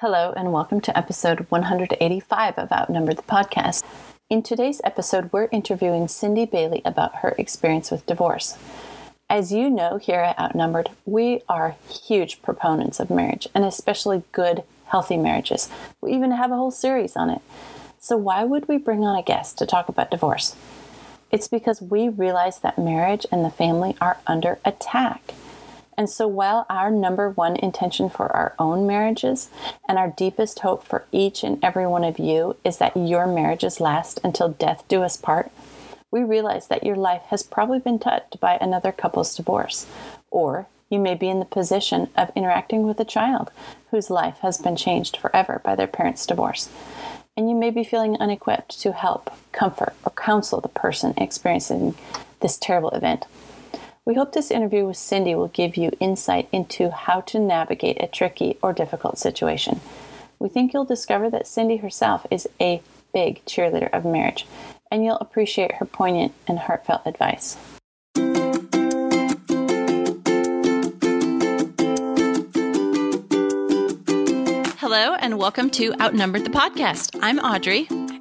Hello, and welcome to episode 185 of Outnumbered the Podcast. In today's episode, we're interviewing Cindy Bailey about her experience with divorce. As you know, here at Outnumbered, we are huge proponents of marriage, and especially good, healthy marriages. We even have a whole series on it. So, why would we bring on a guest to talk about divorce? It's because we realize that marriage and the family are under attack. And so, while our number one intention for our own marriages and our deepest hope for each and every one of you is that your marriages last until death do us part, we realize that your life has probably been touched by another couple's divorce. Or you may be in the position of interacting with a child whose life has been changed forever by their parents' divorce. And you may be feeling unequipped to help, comfort, or counsel the person experiencing this terrible event. We hope this interview with Cindy will give you insight into how to navigate a tricky or difficult situation. We think you'll discover that Cindy herself is a big cheerleader of marriage, and you'll appreciate her poignant and heartfelt advice. Hello, and welcome to Outnumbered the Podcast. I'm Audrey.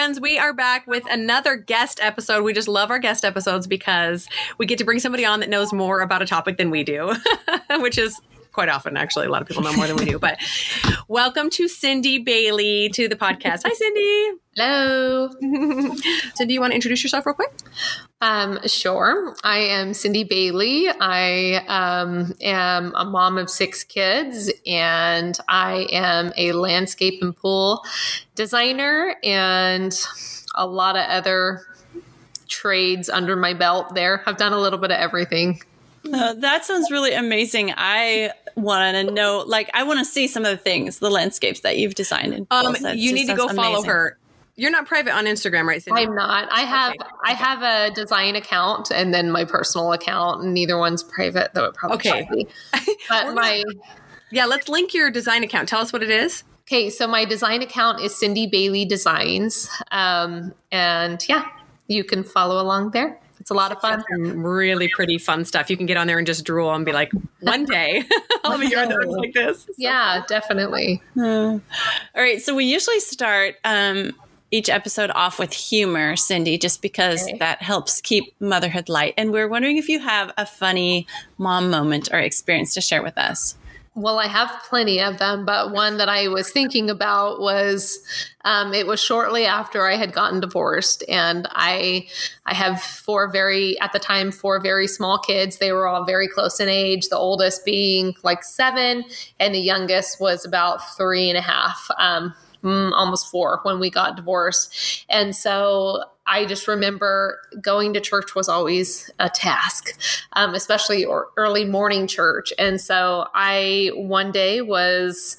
Friends, we are back with another guest episode. We just love our guest episodes because we get to bring somebody on that knows more about a topic than we do, which is quite often actually a lot of people know more than we do. But welcome to cindy bailey to the podcast. Hi cindy. Hello. Cindy you want to introduce yourself real quick um, sure i am cindy bailey i um, am a mom of six kids and i am a landscape and pool designer and a lot of other trades under my belt there i've done a little bit of everything uh, that sounds really amazing. I want to know, like, I want to see some of the things, the landscapes that you've designed. Um, you need to go follow her. You're not private on Instagram, right? Cindy? I'm not. I have okay. I have a design account and then my personal account, and neither one's private, though it probably okay. should be. But my yeah, let's link your design account. Tell us what it is. Okay, so my design account is Cindy Bailey Designs, um, and yeah, you can follow along there. It's a lot of fun. really pretty fun stuff. You can get on there and just drool and be like, one day I'll be your notes like this. So yeah, definitely. Uh, all right. So we usually start um, each episode off with humor, Cindy, just because okay. that helps keep motherhood light. And we're wondering if you have a funny mom moment or experience to share with us. Well, I have plenty of them, but one that I was thinking about was um, it was shortly after I had gotten divorced, and I I have four very at the time four very small kids. They were all very close in age. The oldest being like seven, and the youngest was about three and a half. Um, mm, almost four when we got divorced. And so I just remember going to church was always a task, um, especially early morning church. And so I one day was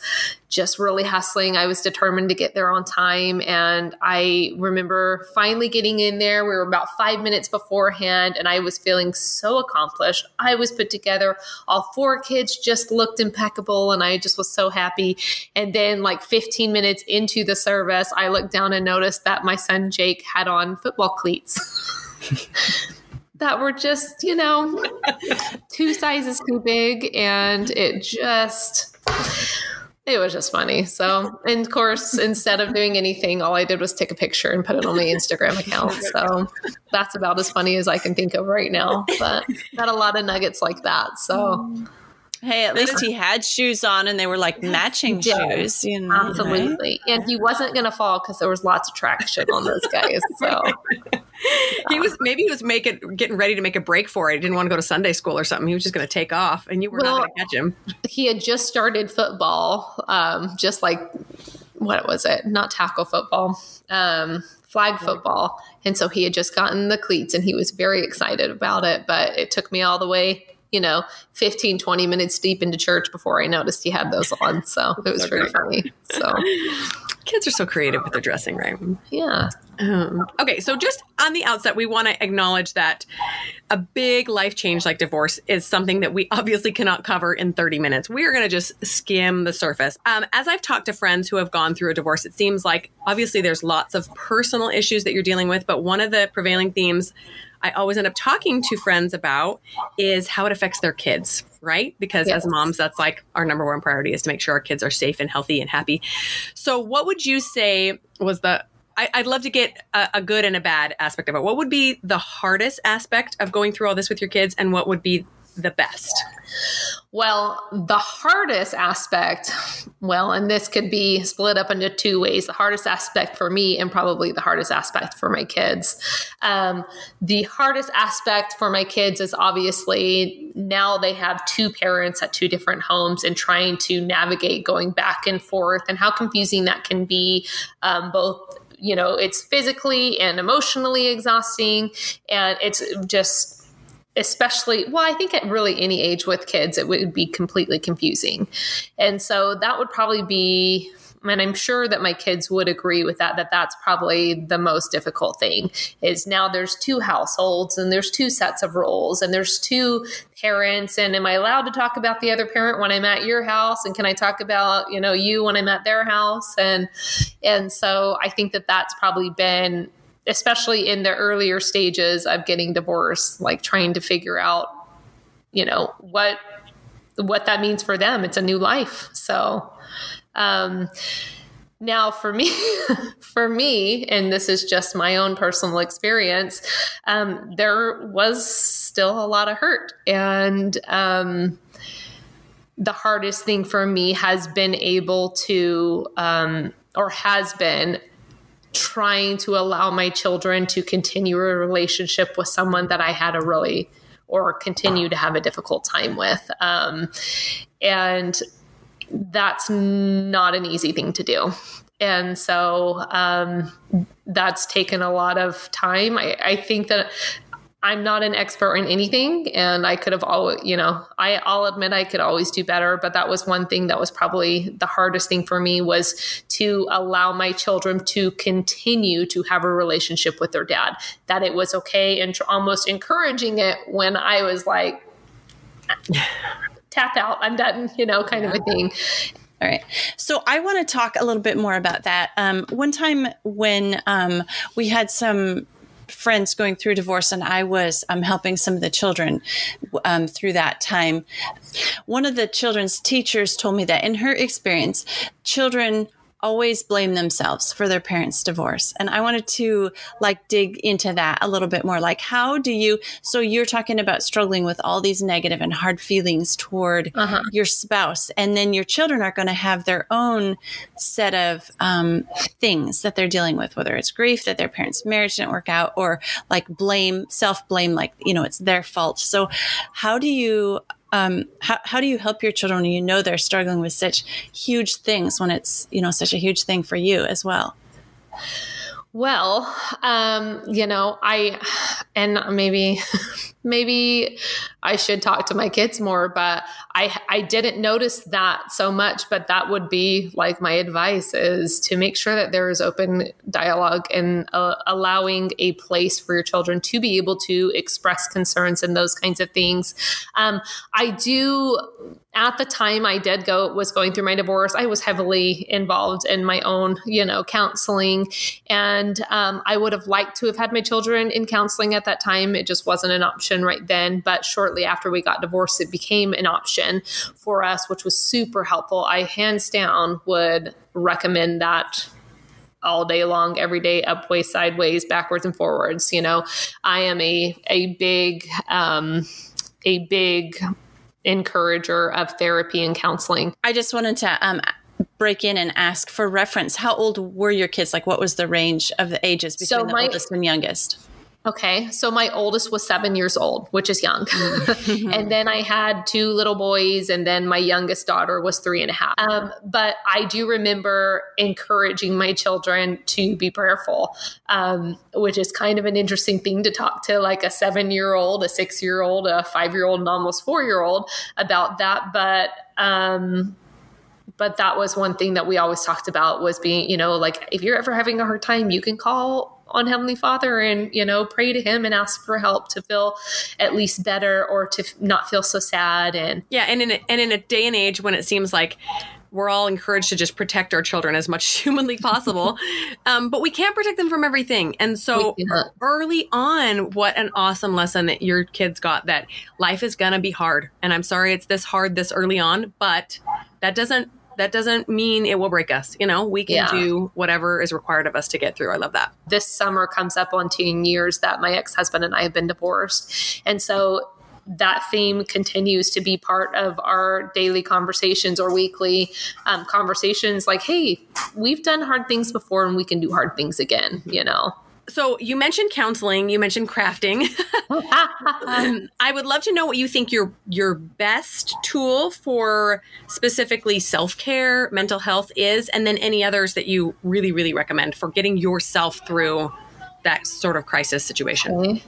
just really hustling. I was determined to get there on time. And I remember finally getting in there. We were about five minutes beforehand, and I was feeling so accomplished. I was put together. All four kids just looked impeccable, and I just was so happy. And then, like 15 minutes into the service, I looked down and noticed that my son Jake had on football cleats. that were just, you know, two sizes too big. And it just, it was just funny. So, and of course, instead of doing anything, all I did was take a picture and put it on my Instagram account. So that's about as funny as I can think of right now. But got a lot of nuggets like that. So Hey, at least he had shoes on and they were like matching shoes. You know, Absolutely. Right? And he wasn't going to fall because there was lots of traction on those guys. So he was maybe he was making getting ready to make a break for it. He didn't want to go to Sunday school or something. He was just going to take off and you were well, not going to catch him. He had just started football, um, just like what was it? Not tackle football. Um, flag football. And so he had just gotten the cleats and he was very excited about it. But it took me all the way you know, 15, 20 minutes deep into church before I noticed he had those on. So it was so pretty funny. So kids are so creative with their dressing, right? Yeah. Um, okay, so just on the outset, we want to acknowledge that a big life change like divorce is something that we obviously cannot cover in 30 minutes. We are going to just skim the surface. Um, as I've talked to friends who have gone through a divorce, it seems like obviously there's lots of personal issues that you're dealing with, but one of the prevailing themes I always end up talking to friends about is how it affects their kids, right? Because yes. as moms, that's like our number one priority is to make sure our kids are safe and healthy and happy. So, what would you say was the I, would love to get a, a, good and a bad aspect of it. What would be the hardest aspect of going through all this with your kids, and what would be the best? Well, the hardest aspect, well, and this could be split up into two ways the hardest aspect for me, and probably the hardest aspect for my kids. Um, the hardest aspect for my kids is obviously now they have two parents at two different homes and trying to navigate going back and forth, and how confusing that can be, um, both you know it's physically and emotionally exhausting. And it's just especially well i think at really any age with kids it would be completely confusing. And so that would probably be and i'm sure that my kids would agree with that that that's probably the most difficult thing is now there's two households and there's two sets of roles and there's two parents and am i allowed to talk about the other parent when i'm at your house and can i talk about you know you when i'm at their house and and so i think that that's probably been especially in the earlier stages of getting divorced, like trying to figure out, you know, what what that means for them. It's a new life. So um now for me for me and this is just my own personal experience um, there was still a lot of hurt and um, the hardest thing for me has been able to um, or has been trying to allow my children to continue a relationship with someone that I had a really or continue to have a difficult time with. Um, and that's not an easy thing to do. And so um, that's taken a lot of time. I, I think that I'm not an expert in anything, and I could have always, you know, I, I'll admit I could always do better. But that was one thing that was probably the hardest thing for me was to allow my children to continue to have a relationship with their dad. That it was okay, and almost encouraging it when I was like, tap out, I'm done, you know, kind yeah. of a thing. All right. So I want to talk a little bit more about that. Um, one time when um, we had some friends going through divorce, and I was um, helping some of the children um, through that time. One of the children's teachers told me that in her experience, children always blame themselves for their parents' divorce. And I wanted to like dig into that a little bit more. Like, how do you, so you're talking about struggling with all these negative and hard feelings toward uh-huh. your spouse, and then your children are going to have their own set of um, things that they're dealing with, whether it's grief that their parents' marriage didn't work out, or like blame, self blame, like, you know, it's their fault. So, how do you, um, how, how do you help your children when you know they're struggling with such huge things when it's you know such a huge thing for you as well? Well um, you know i and maybe maybe I should talk to my kids more, but I I didn't notice that so much, but that would be like my advice is to make sure that there is open dialogue and uh, allowing a place for your children to be able to express concerns and those kinds of things. Um, I do at the time I did go was going through my divorce, I was heavily involved in my own, you know, counseling, and um, I would have liked to have had my children in counseling at that time. It just wasn't an option option right then, but shortly after we got divorced, it became an option for us, which was super helpful. I hands down would recommend that all day long, every day, upways, sideways, backwards, and forwards. You know, I am a a big um, a big encourager of therapy and counseling. I just wanted to um, break in and ask for reference. How old were your kids? Like, what was the range of the ages between so the my, oldest and youngest? Okay, so my oldest was seven years old, which is young. And then I had two little boys, and then my youngest daughter was three and a half. Um, but I do remember encouraging my children to be prayerful, um, which is kind of an interesting thing to talk to like a seven year old, a six year old, a five year old, and almost four year old about that. But um, but that was one thing that we always talked about was being you know like if you're ever having a hard time you can call on Heavenly Father and, you know, pray to Him and ask for help to feel at least better or to not feel so sad. And yeah, and in a, and in a day and age when it seems like we're all encouraged to just protect our children as much humanly possible. um, but we can't protect them from everything. And so early on, what an awesome lesson that your kids got that life is going to be hard. And I'm sorry it's this hard this early on, but that doesn't that doesn't mean it will break us. You know, we can yeah. do whatever is required of us to get through. I love that. This summer comes up on 10 years that my ex husband and I have been divorced. And so that theme continues to be part of our daily conversations or weekly um, conversations like hey we've done hard things before and we can do hard things again you know so you mentioned counseling you mentioned crafting um, i would love to know what you think your your best tool for specifically self-care mental health is and then any others that you really really recommend for getting yourself through that sort of crisis situation? Okay.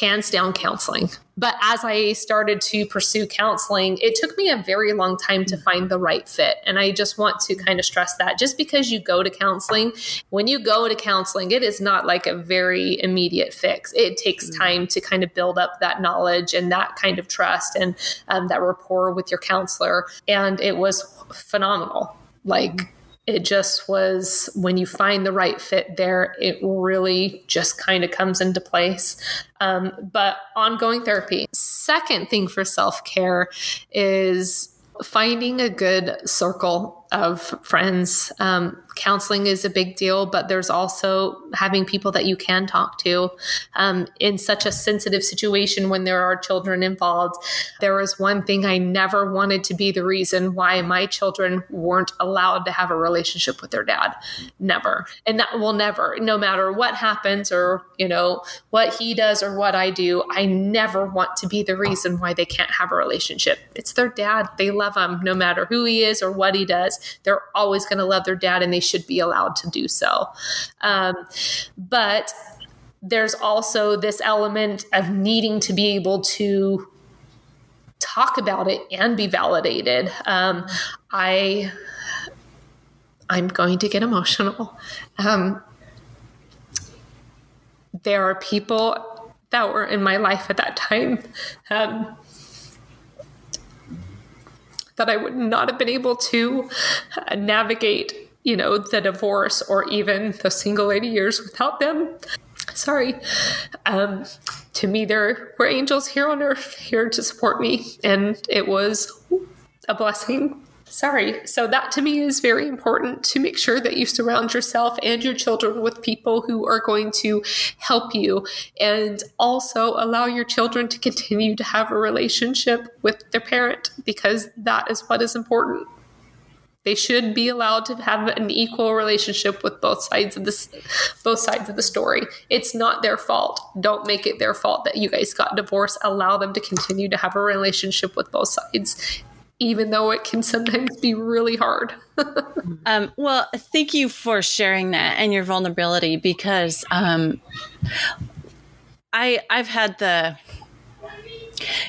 Hands down, counseling. But as I started to pursue counseling, it took me a very long time to find the right fit. And I just want to kind of stress that just because you go to counseling, when you go to counseling, it is not like a very immediate fix. It takes mm. time to kind of build up that knowledge and that kind of trust and um, that rapport with your counselor. And it was phenomenal. Like, it just was when you find the right fit there, it really just kind of comes into place. Um, but ongoing therapy. Second thing for self care is finding a good circle of friends. Um, counseling is a big deal, but there's also having people that you can talk to um, in such a sensitive situation when there are children involved. There was one thing I never wanted to be the reason why my children weren't allowed to have a relationship with their dad. Never. And that will never, no matter what happens or, you know, what he does or what I do, I never want to be the reason why they can't have a relationship. It's their dad. They love him no matter who he is or what he does they're always going to love their dad and they should be allowed to do so. Um, but there's also this element of needing to be able to talk about it and be validated. Um, I I'm going to get emotional. Um, there are people that were in my life at that time um, that I would not have been able to uh, navigate, you know, the divorce or even the single 80 years without them. Sorry. Um, to me, there were angels here on earth here to support me, and it was a blessing Sorry. So, that to me is very important to make sure that you surround yourself and your children with people who are going to help you and also allow your children to continue to have a relationship with their parent because that is what is important. They should be allowed to have an equal relationship with both sides of this both sides of the story. It's not their fault. Don't make it their fault that you guys got divorced. Allow them to continue to have a relationship with both sides even though it can sometimes be really hard. um, well, thank you for sharing that and your vulnerability because um, I I've had the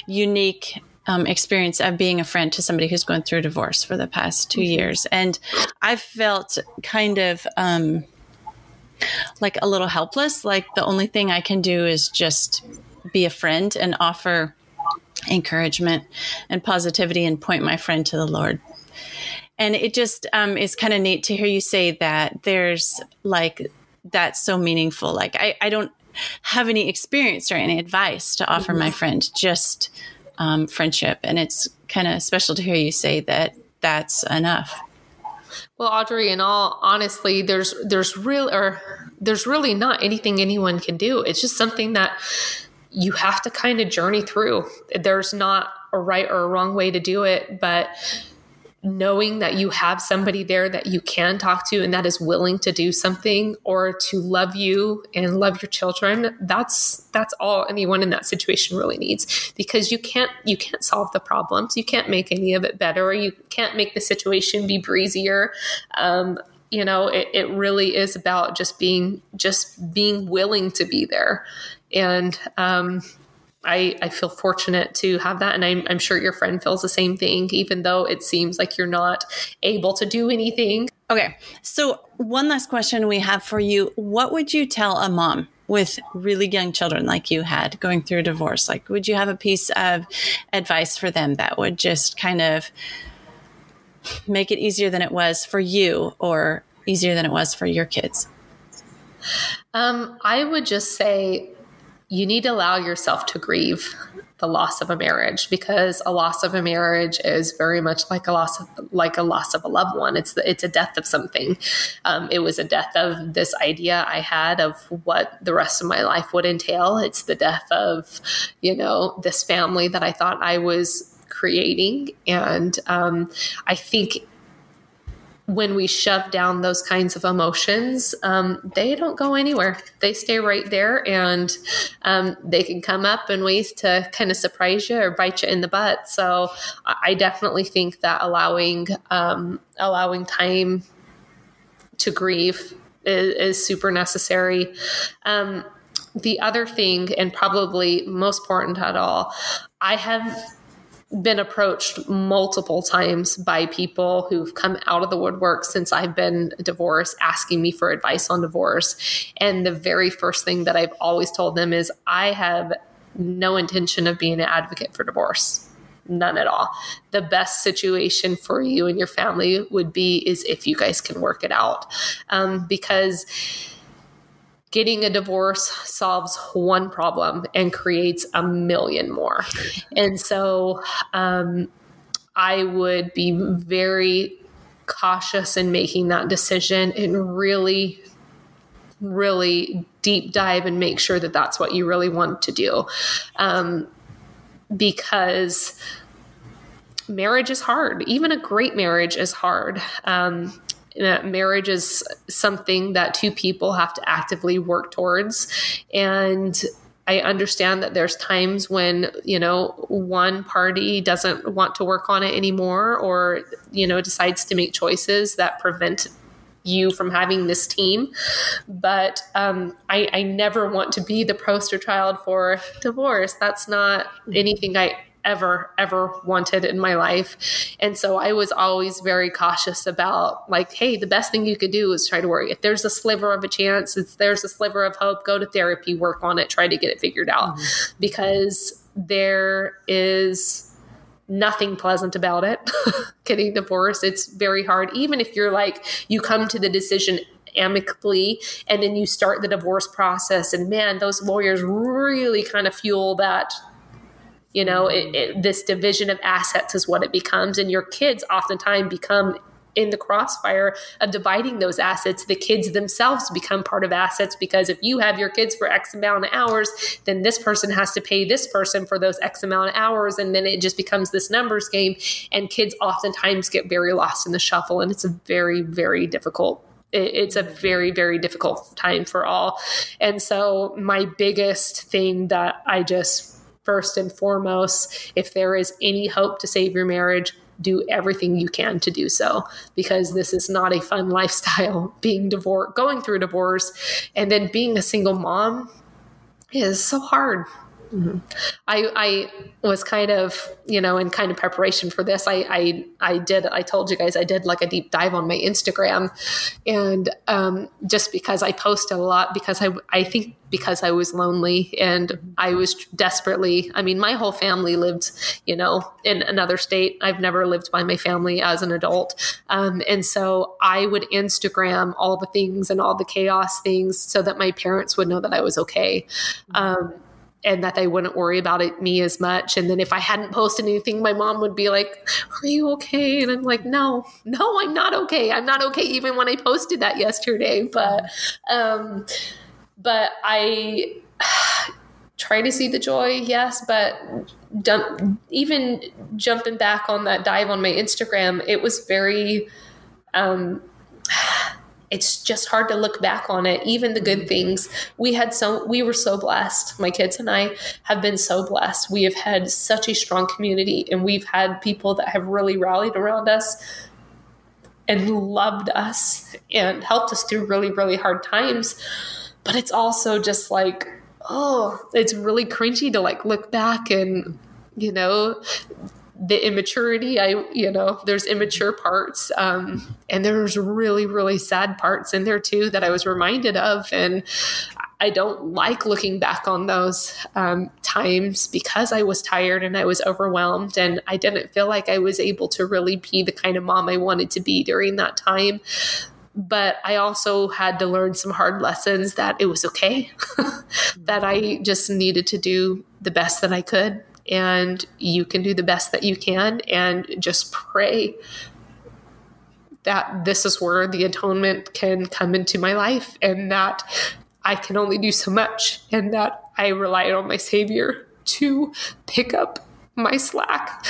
unique um, experience of being a friend to somebody who's going through a divorce for the past 2 mm-hmm. years, and I've felt kind of um, like a little helpless. Like the only thing I can do is just be a friend and offer encouragement and positivity and point my friend to the Lord. And it just um, is kind of neat to hear you say that there's like, that's so meaningful. Like, I, I don't have any experience or any advice to offer mm-hmm. my friend, just um, friendship. And it's kind of special to hear you say that that's enough. Well, Audrey, in all honestly, there's there's real or there's really not anything anyone can do. It's just something that you have to kind of journey through. There's not a right or a wrong way to do it, but knowing that you have somebody there that you can talk to and that is willing to do something or to love you and love your children that's that's all anyone in that situation really needs. Because you can't you can't solve the problems. You can't make any of it better. You can't make the situation be breezier. Um, you know it, it really is about just being just being willing to be there. And um, I, I, feel fortunate to have that. And I'm, I'm, sure your friend feels the same thing, even though it seems like you're not able to do anything. Okay. So, one last question we have for you. What would you tell a mom with really young children like you had going through a divorce? Like, would you have a piece of advice for them that would just kind of make it easier than it was for you or easier than it was for your kids? Um, I would just say you need to allow yourself to grieve the loss of a marriage because a loss of a marriage is very much like a loss of like a loss of a loved one. It's the, it's a death of something. Um, it was a death of this idea i had of what the rest of my life would entail. It's the death of you know this family that i thought i was creating. And um, i think when we shove down those kinds of emotions, um, they don't go anywhere. They stay right there and um, they can come up in ways to kind of surprise you or bite you in the butt. So I definitely think that allowing um, allowing time to grieve is, is super necessary. Um, the other thing, and probably most important at all, I have been approached multiple times by people who've come out of the woodwork since I've been divorced asking me for advice on divorce. And the very first thing that I've always told them is I have no intention of being an advocate for divorce. None at all. The best situation for you and your family would be is if you guys can work it out. Um, because getting a divorce solves one problem and creates a million more. And so um, I would be very cautious in making that decision and really really deep dive and make sure that that's what you really want to do. Um, because marriage is hard. Even a great marriage is hard. Um, marriage is something that two people have to actively work towards. And I understand that there's times when, you know, one party doesn't want to work on it anymore or, you know, decides to make choices that prevent you from having this team. But um, I, I never want to be the poster child for divorce. That's not anything I ever ever wanted in my life. And so i was always very cautious about like hey the best thing you could do is try to worry. If there's a sliver of a chance if there's a sliver of hope go to therapy work on it try to get it figured out. Mm-hmm. because there is nothing pleasant about it getting divorced. It's very hard. Even if you're like you come to the decision amicably and then you start the divorce process and man those lawyers really kind of fuel that you know it, it, this division of assets is what it becomes and your kids oftentimes become in the crossfire of dividing those assets, the kids themselves become part of assets because if you have your kids for X amount of hours, then this person has to pay this person for those X amount of hours. And then it just becomes this numbers game. And kids oftentimes get very lost in the shuffle. And it's a very, very difficult it's a very very difficult time for all and so my biggest thing that i just first and foremost. If there is any hope to save your marriage, do everything you can to do so because this is not a fun lifestyle being divorced going through divorce and then being a single mom is so hard Mm-hmm. I, I was kind of, you know, in kind of preparation for this, I, I, I did, I told you guys, I did like a deep dive on my Instagram and, um, just because I post a lot because I, I think because I was lonely and I was desperately, I mean, my whole family lived, you know, in another state. I've never lived by my family as an adult. Um, and so I would Instagram all the things and all the chaos things so that my parents would know that I was okay. Um, and that they wouldn't worry about it me as much. And then if I hadn't posted anything, my mom would be like, Are you okay? And I'm like, No, no, I'm not okay. I'm not okay even when I posted that yesterday. But um but I try to see the joy, yes, but dump, even jumping back on that dive on my Instagram, it was very um it's just hard to look back on it even the good mm-hmm. things. We had so we were so blessed. My kids and i have been so blessed. We have had such a strong community and we've had people that have really rallied around us and loved us and helped us through really really hard times. But it's also just like oh it's really cringy to like look back and you know the immaturity i you know there's immature parts um, and there's really really sad parts in there too that i was reminded of and i don't like looking back on those um, times because i was tired and i was overwhelmed and i didn't feel like i was able to really be the kind of mom i wanted to be during that time. But I also had to learn some hard lessons that it was okay, that I just needed to do the best that I could and you can do the best that you can and just pray that this is where the atonement can come into my life and that I can only do so much and that I rely on my Savior to pick up my slack.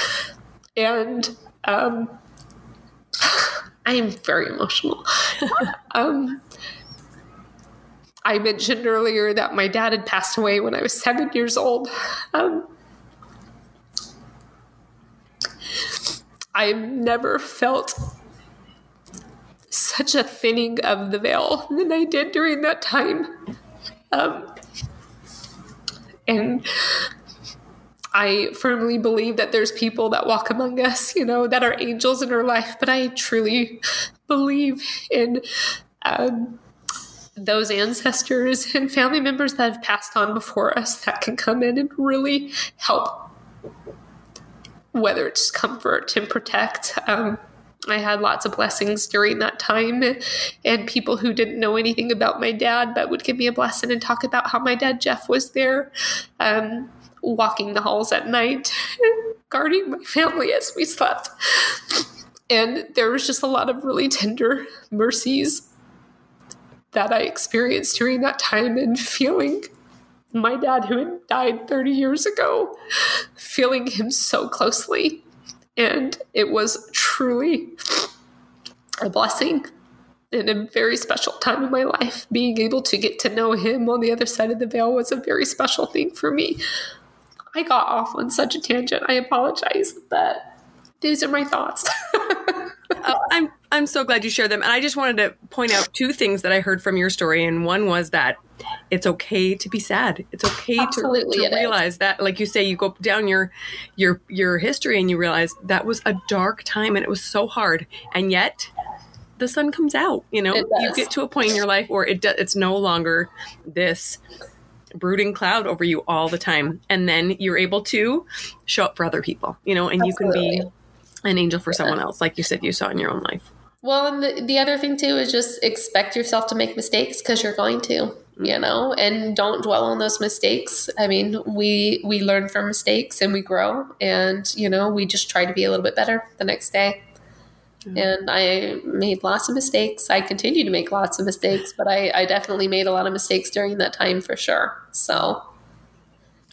And um, I am very emotional. um, I mentioned earlier that my dad had passed away when I was seven years old. Um, I've never felt such a thinning of the veil than I did during that time. Um, and I firmly believe that there's people that walk among us, you know, that are angels in our life, but I truly believe in um, those ancestors and family members that have passed on before us that can come in and really help whether it's comfort and protect. Um, I had lots of blessings during that time, and people who didn't know anything about my dad but would give me a blessing and talk about how my dad Jeff was there, um, walking the halls at night, guarding my family as we slept. And there was just a lot of really tender mercies that I experienced during that time and feeling my dad, who had died 30 years ago, feeling him so closely. And it was truly a blessing and a very special time in my life. Being able to get to know him on the other side of the veil was a very special thing for me. I got off on such a tangent. I apologize, but these are my thoughts. oh, I'm I'm so glad you shared them. And I just wanted to point out two things that I heard from your story. And one was that it's okay to be sad. It's okay Absolutely to, to realize is. that, like you say, you go down your your your history and you realize that was a dark time and it was so hard. And yet the sun comes out. You know, you get to a point in your life where it do, it's no longer this brooding cloud over you all the time and then you're able to show up for other people you know and Absolutely. you can be an angel for yeah. someone else like you said you saw in your own life well, and the, the other thing too is just expect yourself to make mistakes because you're going to, you know, and don't dwell on those mistakes. I mean, we we learn from mistakes and we grow, and you know, we just try to be a little bit better the next day. Mm-hmm. And I made lots of mistakes. I continue to make lots of mistakes, but I, I definitely made a lot of mistakes during that time for sure. So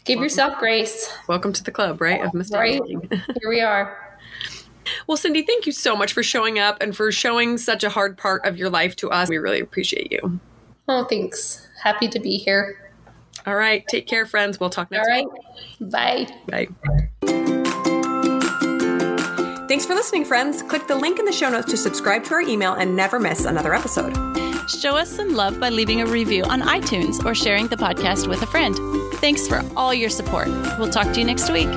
give welcome. yourself grace. Welcome to the club, right? Of mistakes. Right. Here we are. Well, Cindy, thank you so much for showing up and for showing such a hard part of your life to us. We really appreciate you. Oh, thanks. Happy to be here. All right. Take care, friends. We'll talk next All right. Week. Bye. Bye. Thanks for listening, friends. Click the link in the show notes to subscribe to our email and never miss another episode. Show us some love by leaving a review on iTunes or sharing the podcast with a friend. Thanks for all your support. We'll talk to you next week.